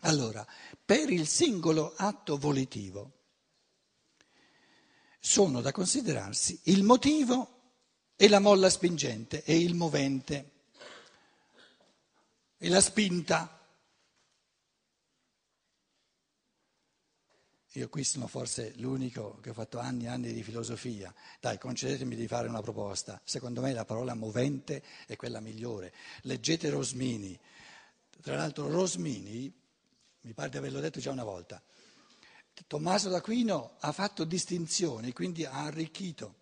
Allora, per il singolo atto volitivo sono da considerarsi il motivo e la molla spingente e il movente e la spinta. Io qui sono forse l'unico che ho fatto anni e anni di filosofia. Dai, concedetemi di fare una proposta. Secondo me la parola movente è quella migliore. Leggete Rosmini. Tra l'altro Rosmini mi pare di averlo detto già una volta. Tommaso d'Aquino ha fatto distinzioni, quindi ha arricchito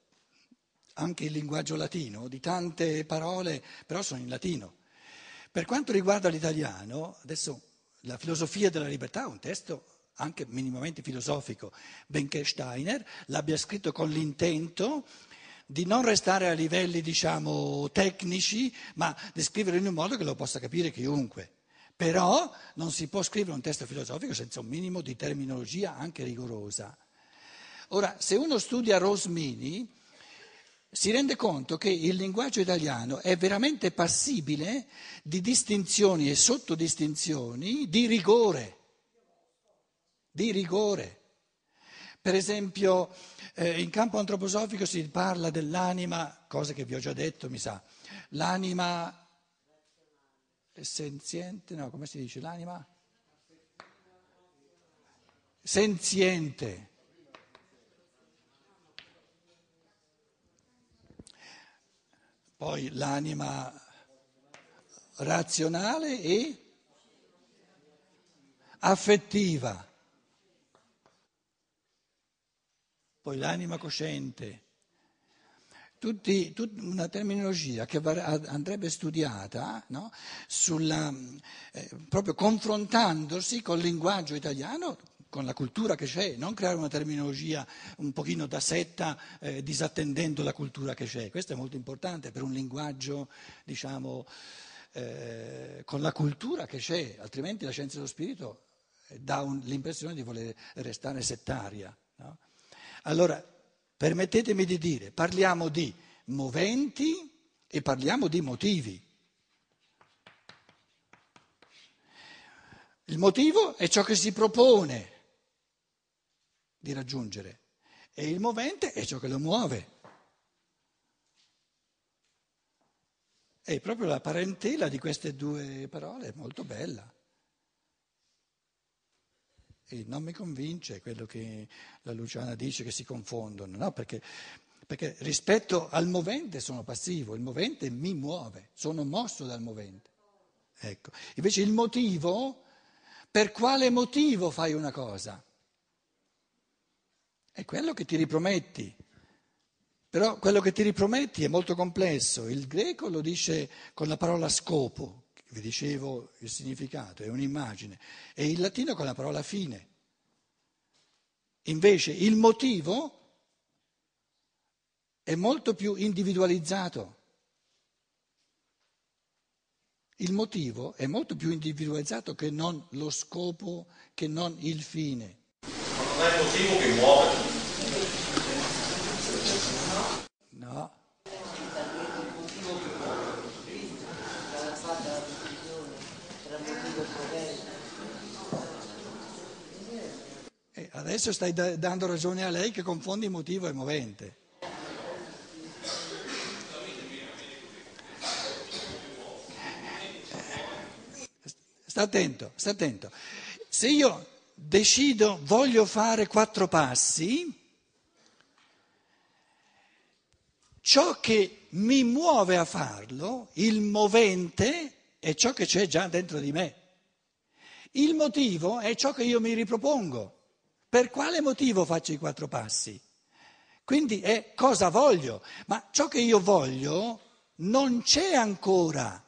anche il linguaggio latino di tante parole, però sono in latino. Per quanto riguarda l'italiano, adesso la filosofia della libertà è un testo anche minimamente filosofico, benché Steiner l'abbia scritto con l'intento di non restare a livelli, diciamo, tecnici, ma di scriverlo in un modo che lo possa capire chiunque. Però non si può scrivere un testo filosofico senza un minimo di terminologia anche rigorosa. Ora, se uno studia Rosmini, si rende conto che il linguaggio italiano è veramente passibile di distinzioni e sottodistinzioni di rigore. Di rigore. Per esempio, eh, in campo antroposofico si parla dell'anima, cosa che vi ho già detto, mi sa, l'anima senziente, no, come si dice l'anima? Senziente. Poi l'anima razionale e affettiva. Poi l'anima cosciente tutti, tut, una terminologia che andrebbe studiata no? Sulla, eh, proprio confrontandosi col linguaggio italiano, con la cultura che c'è, non creare una terminologia un pochino da setta eh, disattendendo la cultura che c'è. Questo è molto importante per un linguaggio, diciamo, eh, con la cultura che c'è, altrimenti la scienza dello spirito eh, dà un, l'impressione di voler restare settaria. No? Allora, Permettetemi di dire, parliamo di moventi e parliamo di motivi. Il motivo è ciò che si propone di raggiungere e il movente è ciò che lo muove. E proprio la parentela di queste due parole è molto bella. E non mi convince quello che la Luciana dice che si confondono, no? Perché, perché rispetto al movente sono passivo, il movente mi muove, sono mosso dal movente. Ecco. Invece il motivo, per quale motivo fai una cosa? È quello che ti riprometti. Però quello che ti riprometti è molto complesso. Il greco lo dice con la parola scopo, vi dicevo il significato, è un'immagine, e il latino con la parola fine. Invece il motivo è molto più individualizzato. Il motivo è molto più individualizzato che non lo scopo, che non il fine. Ma non è il motivo che muove. No. Adesso stai dando ragione a lei che confondi motivo e movente. Sta attento, sta attento. Se io decido, voglio fare quattro passi, ciò che mi muove a farlo, il movente, è ciò che c'è già dentro di me. Il motivo è ciò che io mi ripropongo. Per quale motivo faccio i quattro passi? Quindi è cosa voglio, ma ciò che io voglio non c'è ancora.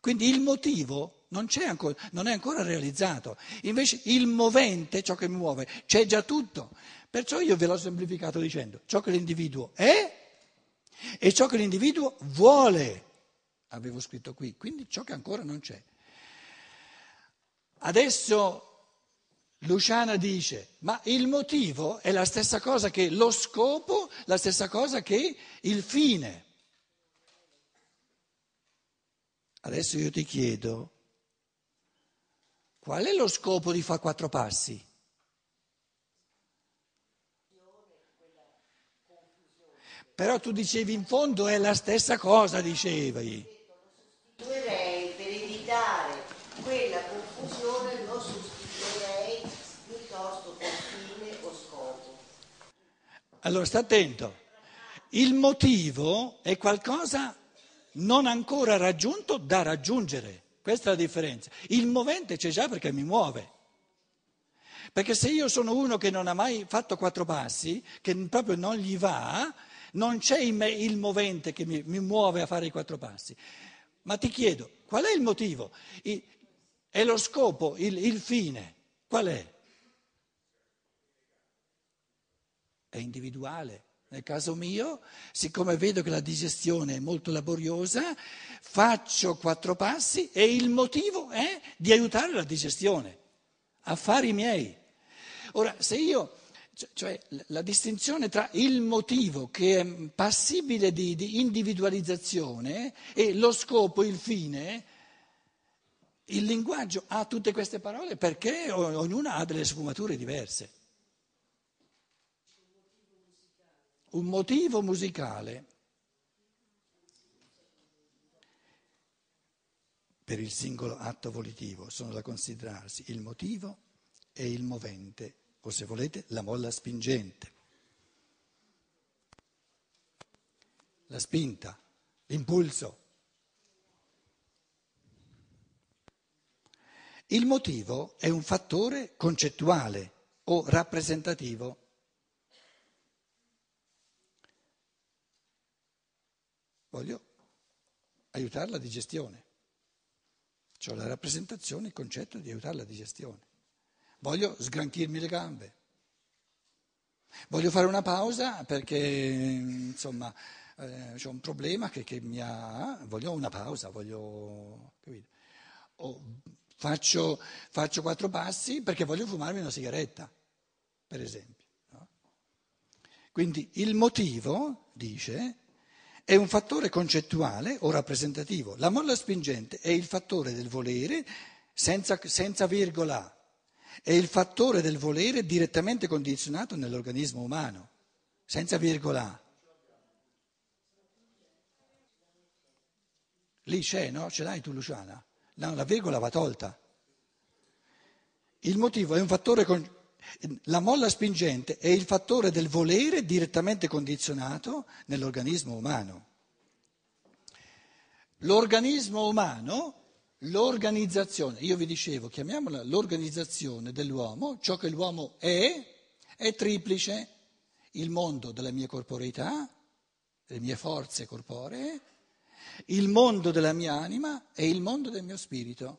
Quindi il motivo non, ancora, non è ancora realizzato. Invece il movente, ciò che mi muove, c'è già tutto. Perciò io ve l'ho semplificato dicendo ciò che l'individuo è e ciò che l'individuo vuole. Avevo scritto qui, quindi ciò che ancora non c'è. Adesso Luciana dice, ma il motivo è la stessa cosa che lo scopo, la stessa cosa che il fine. Adesso io ti chiedo, Qual è lo scopo di fare quattro passi? Però tu dicevi in fondo è la stessa cosa, dicevi. Sostituirei per evitare quella confusione, lo sostituirei piuttosto con fine o scopo. Allora sta attento, il motivo è qualcosa non ancora raggiunto da raggiungere, questa è la differenza. Il movente c'è già perché mi muove. Perché se io sono uno che non ha mai fatto quattro passi, che proprio non gli va, non c'è il movente che mi, mi muove a fare i quattro passi. Ma ti chiedo, qual è il motivo? I, è lo scopo, il, il fine? Qual è? È individuale. Nel caso mio, siccome vedo che la digestione è molto laboriosa, faccio quattro passi e il motivo è di aiutare la digestione, affari miei. Ora, se io cioè la distinzione tra il motivo che è passibile di, di, individualizzazione e lo scopo, il fine, il linguaggio ha tutte queste parole perché ognuna ha delle sfumature diverse. Un motivo musicale per il singolo atto volitivo sono da considerarsi il motivo e il movente o se volete la molla spingente, la spinta, l'impulso. Il motivo è un fattore concettuale o rappresentativo. Voglio aiutare la digestione, cioè la rappresentazione, il concetto di aiutare la digestione voglio sgranchirmi le gambe. Voglio fare una pausa perché insomma eh, c'è un problema che, che, mi ha. Voglio una pausa, voglio. O faccio, faccio, quattro passi perché voglio fumarmi una sigaretta, per esempio. No? Quindi il motivo, dice, è un fattore concettuale o rappresentativo. La molla spingente è il fattore del volere senza, senza virgola è il fattore del volere direttamente condizionato nell'organismo umano, senza virgola. Lì c'è, no? Ce l'hai tu Luciana? No, la virgola va tolta. Il motivo è un fattore... Con... La molla spingente è il fattore del volere direttamente condizionato nell'organismo umano. L'organismo umano l'organizzazione, io vi dicevo, chiamiamola l'organizzazione dell'uomo, ciò che l'uomo è, è triplice, il mondo della mia corporeità, delle mie forze corporee, il mondo della mia anima e il mondo del mio spirito.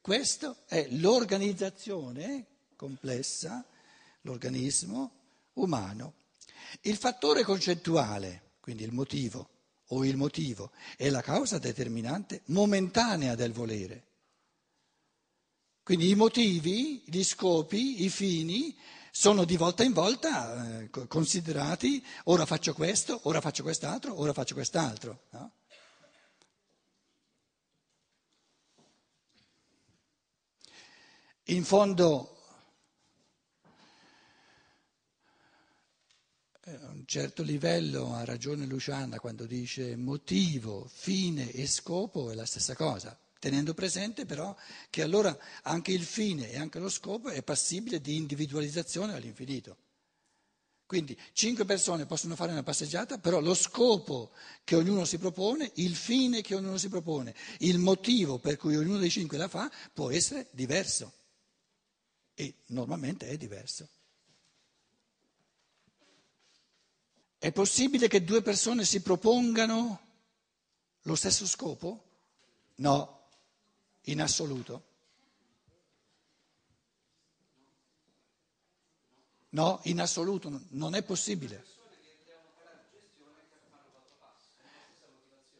Questa è l'organizzazione complessa, l'organismo umano. Il fattore concettuale, quindi il motivo, o il motivo, è la causa determinante momentanea del volere. Quindi i motivi, gli scopi, i fini sono di volta in volta eh, considerati ora faccio questo, ora faccio quest'altro, ora faccio quest'altro. No? In fondo a un certo livello ha ragione Luciana quando dice motivo, fine e scopo è la stessa cosa, tenendo presente però che allora anche il fine e anche lo scopo è passibile di individualizzazione all'infinito. Quindi cinque persone possono fare una passeggiata, però lo scopo che ognuno si propone, il fine che ognuno si propone, il motivo per cui ognuno dei cinque la fa può essere diverso e normalmente è diverso. È possibile che due persone si propongano lo stesso scopo? No, in assoluto. No, in assoluto non è possibile.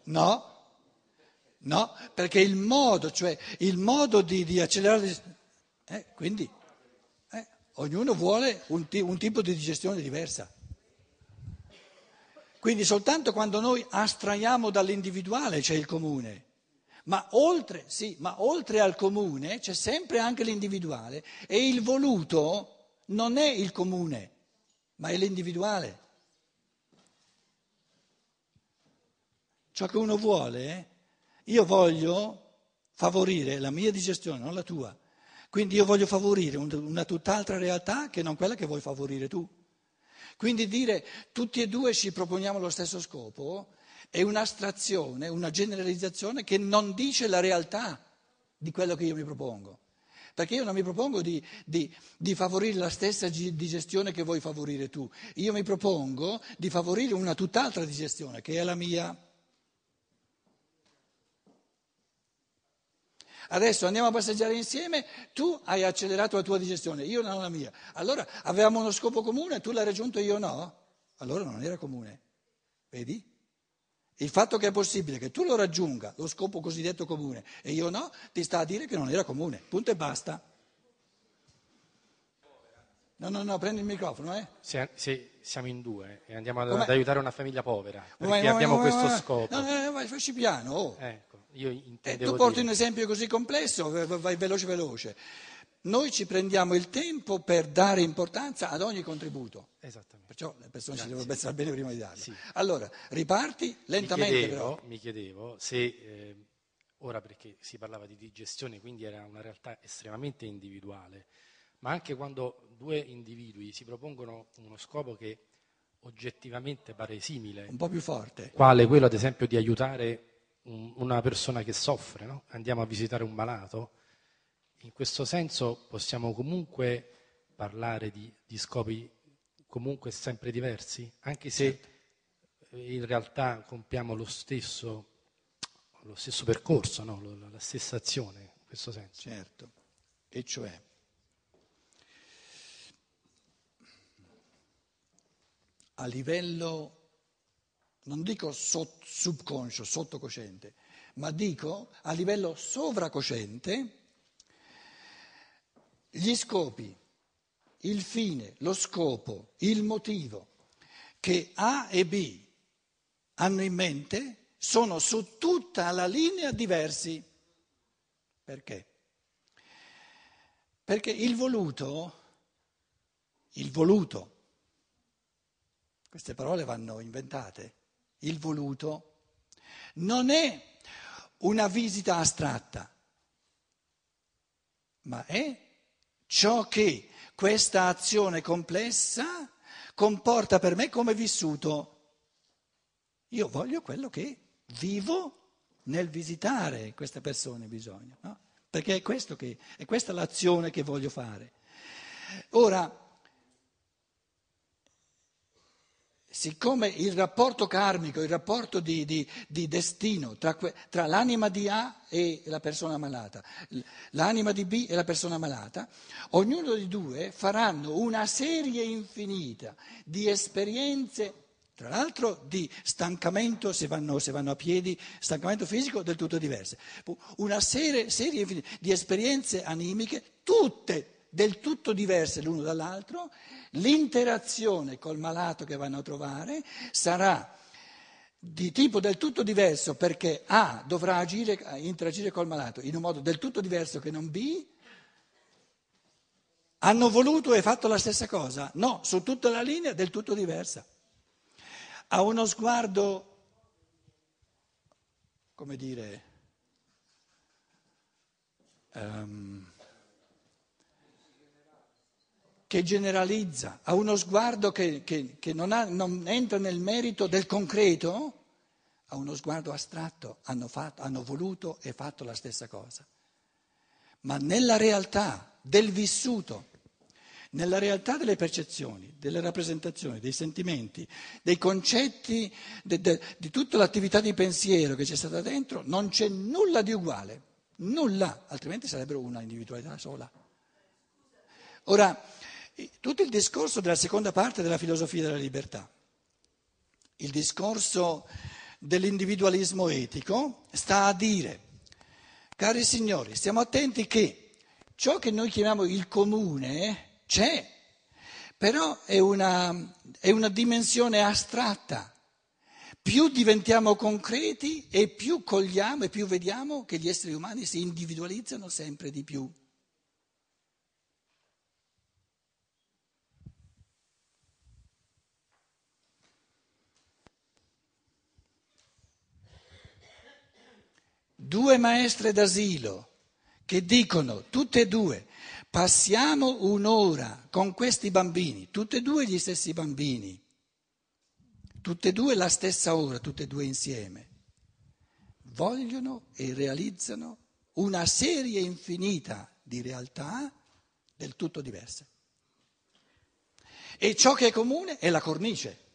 No, no, perché il modo, cioè il modo di, di accelerare, eh, quindi eh, ognuno vuole un, un tipo di digestione diversa. Quindi soltanto quando noi astraiamo dall'individuale c'è il comune, Ma oltre, sì, ma oltre al comune c'è sempre anche l'individuale e il voluto non è il comune, ma è l'individuale. Ciò che uno vuole, io voglio favorire la mia digestione, non la tua. Quindi io voglio favorire una tutt'altra realtà che non quella che vuoi favorire tu. Quindi dire tutti e due ci proponiamo lo stesso scopo è un'astrazione, una generalizzazione che non dice la realtà di quello che io mi propongo. Perché io non mi propongo di, di, di, favorire la stessa digestione che vuoi favorire tu, io mi propongo di favorire una tutt'altra digestione, che è la mia. Adesso andiamo a passeggiare insieme, tu hai accelerato la tua digestione, io non la mia. Allora avevamo uno scopo comune, tu l'hai raggiunto, io no? Allora non era comune. Vedi? Il fatto che è possibile che tu lo raggiunga, lo scopo cosiddetto comune, e io no, ti sta a dire che non era comune. Punto e basta. No, no, no, prendi il microfono, eh. Se, se siamo in due e andiamo ad, ad aiutare una famiglia povera, perché Vai, vai, abbiamo vai, questo scopo. No, no, no, vai, facci piano. oh. Ecco, io Eh, intendevo tu porti dire- un esempio così complesso, vai- veloce veloce. Noi ci prendiamo il tempo per dare importanza ad ogni contributo. Esattamente. Perciò le persone ci devono pensare bene prima di darlo. Sì. Allora, riparti Mi lentamente chiedevo, però. mi chiedevo se, eh, ora perché si parlava di digestione, quindi era una realtà estremamente individuale, ma anche quando due individui si propongono uno scopo che oggettivamente pare simile, Un po' più forte. quale quello ad esempio di aiutare una persona che soffre, no? andiamo a visitare un malato, in questo senso possiamo comunque parlare di, di scopi comunque sempre diversi, anche se eh, in realtà compiamo lo stesso, lo stesso percorso, no? La stessa azione in questo senso. Certo. E cioè, a livello, non dico sot- subconscio, sottocosciente, ma dico a livello sovracosciente, gli scopi, il fine, lo scopo, il motivo che A e B hanno in mente sono su tutta la linea diversi. Perché? Perché il voluto, il voluto, queste parole vanno inventate, il voluto non è una visita astratta, ma è ciò che questa azione complessa comporta per me come vissuto. Io voglio quello che vivo nel visitare queste persone bisogna, no? Perché è, che, è questa l'azione che voglio fare. Ora, siccome il rapporto karmico, il rapporto di, di- di destino tra, tra l'anima di A e la persona malata, l'anima di B e la persona malata, ognuno di due faranno una serie infinita di esperienze, tra l'altro di stancamento se vanno, se vanno a piedi, stancamento fisico del tutto diverse, una serie, serie di esperienze animiche, tutte del tutto diverse l'uno dall'altro, l'interazione col malato che vanno a trovare sarà di tipo del tutto diverso perché A dovrà agire, interagire col malato in un modo del tutto diverso che non B. Hanno voluto e fatto la stessa cosa? No, su tutta la linea del tutto diversa. Ha uno sguardo, come dire, ehm, che generalizza, ha uno sguardo che, che- che non, ha- non entra nel merito del concreto, ha uno sguardo astratto, hanno, fatto- hanno voluto e fatto la stessa cosa. Ma nella realtà del vissuto, nella realtà delle percezioni, delle rappresentazioni, dei sentimenti, dei concetti, de- de- di tutta l'attività di pensiero che c'è stata dentro, non c'è nulla di uguale, nulla, altrimenti sarebbero una individualità sola. Ora, tutto il discorso della seconda parte della filosofia della libertà, il discorso dell'individualismo etico, sta a dire, cari signori, stiamo attenti che ciò che noi chiamiamo il comune c'è, però è una, è una dimensione astratta, più diventiamo concreti e più cogliamo e più vediamo che gli esseri umani si individualizzano sempre di più. Due maestre d'asilo che dicono, tutte e due, passiamo un'ora con questi bambini, tutte e due gli stessi bambini tutte e due la stessa ora, tutte e due insieme, vogliono e realizzano una serie infinita di realtà del tutto diverse. E ciò che è comune è la cornice.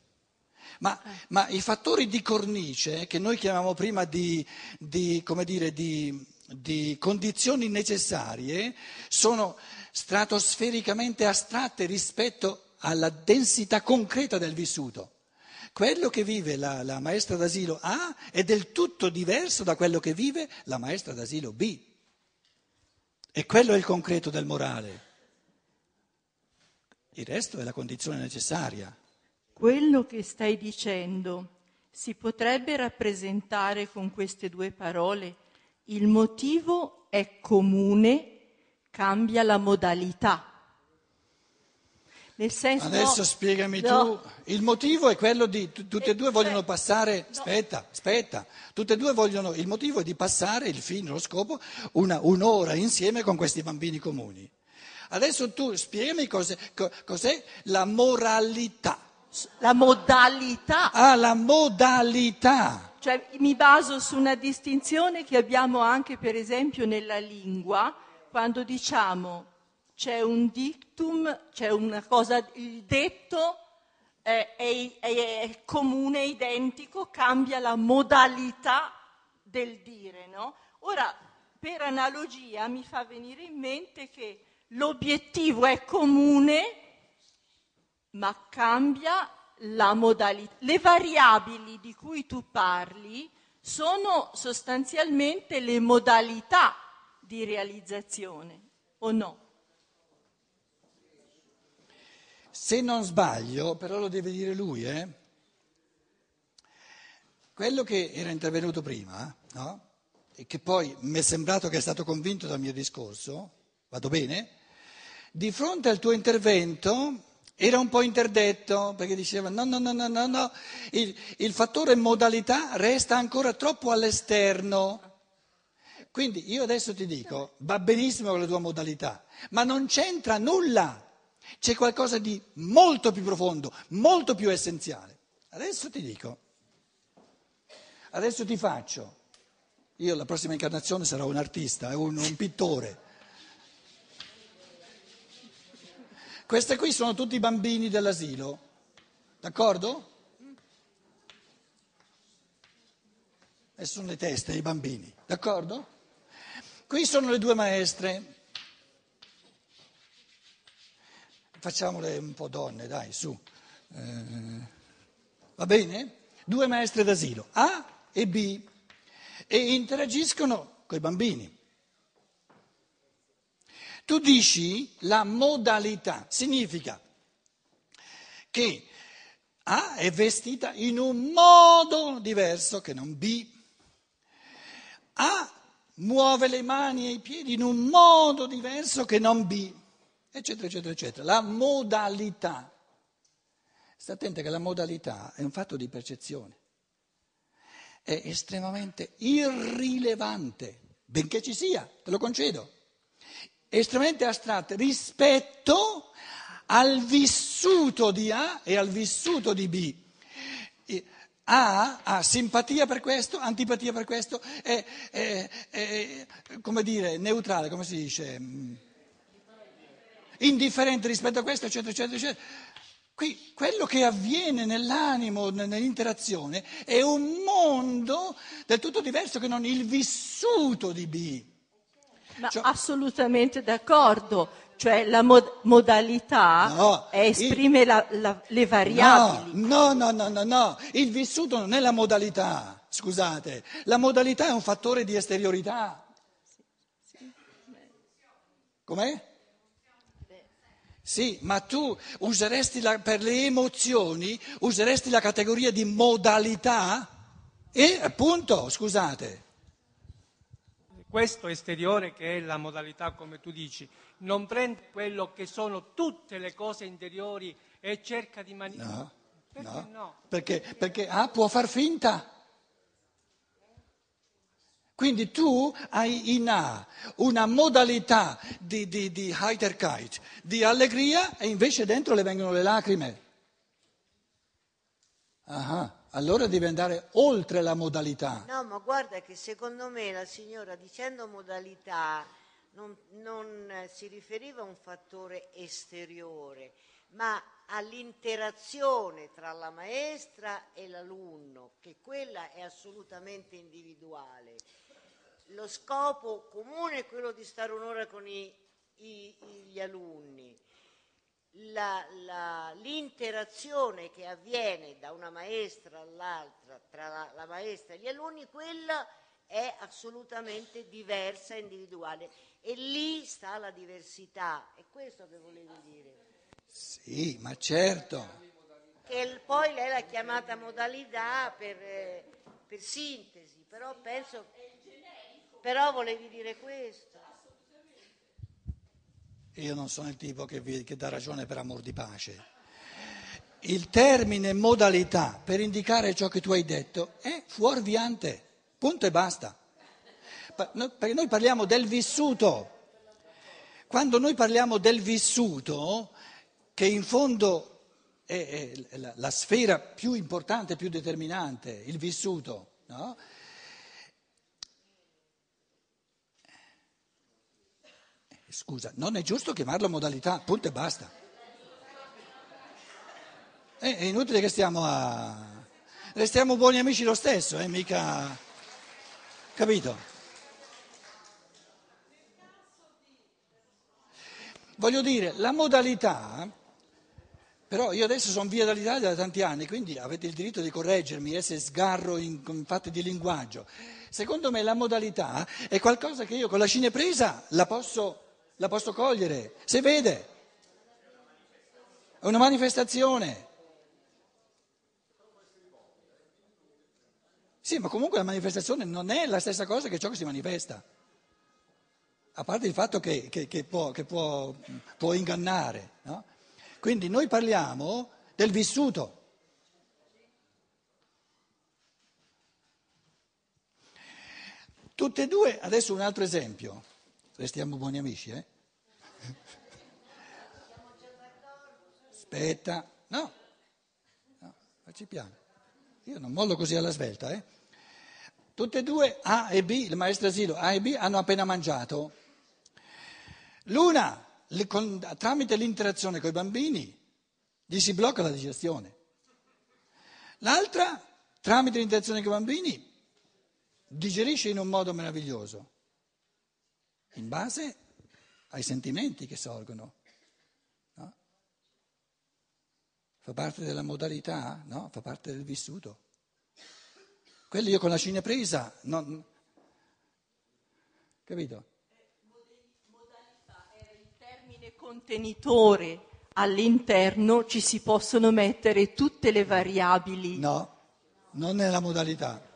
Ma, ma i fattori di cornice, che noi chiamiamo prima di, di, dire, di, di condizioni necessarie, sono stratosfericamente astratte rispetto alla densità concreta del vissuto. Quello che vive la, la maestra d'asilo A è del tutto diverso da quello che vive la maestra d'asilo B. E quello è il concreto del morale. Il resto è la condizione necessaria. Quello che stai dicendo si potrebbe rappresentare con queste due parole. Il motivo è comune, cambia la modalità. Nel senso, Adesso no, spiegami no. tu, il motivo è quello di, tutte e due vogliono passare, aspetta, aspetta, tutte e due vogliono, il motivo è di passare, il fine, lo scopo, una, un'ora insieme con questi bambini comuni. Adesso tu spiegami cos'è, cos'è la moralità. La modalità. Ah, la modalità. Cioè mi baso su una distinzione che abbiamo anche per esempio nella lingua, quando diciamo c'è un dictum, c'è una cosa, il detto è, è, è comune, identico, cambia la modalità del dire, no? Ora, per analogia mi fa venire in mente che l'obiettivo è comune, ma cambia la modalità. Le variabili di cui tu parli sono sostanzialmente le modalità di realizzazione, o no? Se non sbaglio, però lo deve dire lui, eh? quello che era intervenuto prima, no? e che poi mi è sembrato che è stato convinto dal mio discorso, vado bene? Di fronte al tuo intervento era un po' interdetto perché diceva no, no, no, no, no, no. Il, il fattore modalità resta ancora troppo all'esterno. Quindi io adesso ti dico, va benissimo con la tua modalità, ma non c'entra nulla c'è qualcosa di molto più profondo, molto più essenziale. Adesso ti dico, adesso ti faccio, io la prossima incarnazione sarò un artista, un, un pittore. Questi qui sono tutti i bambini dell'asilo, d'accordo? E sono le teste dei bambini, d'accordo? Qui sono le due maestre, Facciamole un po' donne, dai, su. Eh, va bene? Due maestre d'asilo, A e B, e interagiscono con i bambini. Tu dici la modalità, significa che A è vestita in un modo diverso che non B. A muove le mani e i piedi in un modo diverso che non B eccetera, eccetera, eccetera. La modalità. Sta attento che la modalità è un fatto di percezione. È estremamente irrilevante, benché ci sia, te lo concedo. Estremamente astratta rispetto al vissuto di A e al vissuto di B. A ha simpatia per questo, antipatia per questo, è, è, è come dire, neutrale, come si dice? indifferente rispetto a questo, eccetera, eccetera, eccetera. Qui quello che avviene nell'animo, nell'interazione, è un mondo del tutto diverso che non il vissuto di B. Ma cioè, assolutamente d'accordo. Cioè la mod- modalità no, esprime il, la, la, le variabili. No, no, no, no, no, il vissuto non è la modalità, scusate, la modalità è un fattore di esteriorità. Com'è? Sì, ma tu useresti la, per le emozioni, useresti la categoria di modalità? E appunto, scusate. Questo esteriore che è la modalità, come tu dici, non prende quello che sono tutte le cose interiori e cerca di manipolare. No, Perché no. no? Perché, perché A può far finta. Quindi tu hai in A una modalità di, di, di Heiterkeit, di allegria e invece dentro le vengono le lacrime. Ah, allora devi andare oltre la modalità. No, ma guarda che secondo me la signora dicendo modalità non, non, eh, si riferiva a un fattore esteriore, ma all'interazione tra la maestra e l'alunno, che quella è assolutamente individuale. Lo scopo comune è quello di stare un'ora con i- i- gli alunni. L'interazione che avviene da una maestra all'altra, tra la, maestra e gli alunni, quella è assolutamente diversa e individuale. E lì sta la diversità, è questo che volevo dire. Sì, ma certo. Che poi lei l'ha chiamata modalità per, eh, per sintesi, però penso... Però volevi dire questo. Io non sono il tipo che, vi- che dà ragione per amor di pace. Il termine modalità per indicare ciò che tu hai detto è fuorviante, punto e basta. Perché noi parliamo del vissuto. Quando noi parliamo del vissuto, che in fondo è, la sfera più importante, più determinante, il vissuto, no? Scusa, non è giusto chiamarlo modalità, punto e basta. È inutile che stiamo a... Restiamo buoni amici lo stesso, eh, mica... Capito? Voglio dire, la modalità, però io adesso sono via dall'Italia da tanti anni, quindi avete il diritto di correggermi eh, se sgarro in, in fatti di linguaggio. Secondo me la modalità è qualcosa che io con la cinepresa la posso, la posso cogliere, se vede. È una manifestazione. Sì, ma comunque la manifestazione non è la stessa cosa che ciò che si manifesta. A parte il fatto che, che- che può, che può- può ingannare. no? Quindi noi parliamo del vissuto. Tutte e due, adesso un altro esempio. Restiamo buoni amici, eh? Aspetta, no, no, facci piano. Io non mollo così alla svelta, eh? Tutte e due, A e B, il maestro asilo A e B hanno appena mangiato. L'una, le- con- tramite l'interazione con i bambini, gli si blocca la digestione. L'altra, tramite l'interazione con i bambini, digerisce in un modo meraviglioso, in base ai sentimenti che sorgono. no? Fa parte della modalità, no? Fa parte del vissuto. Quello io con la cinepresa, non... capito? il termine contenitore all'interno ci si possono mettere tutte le variabili. No, non nella modalità.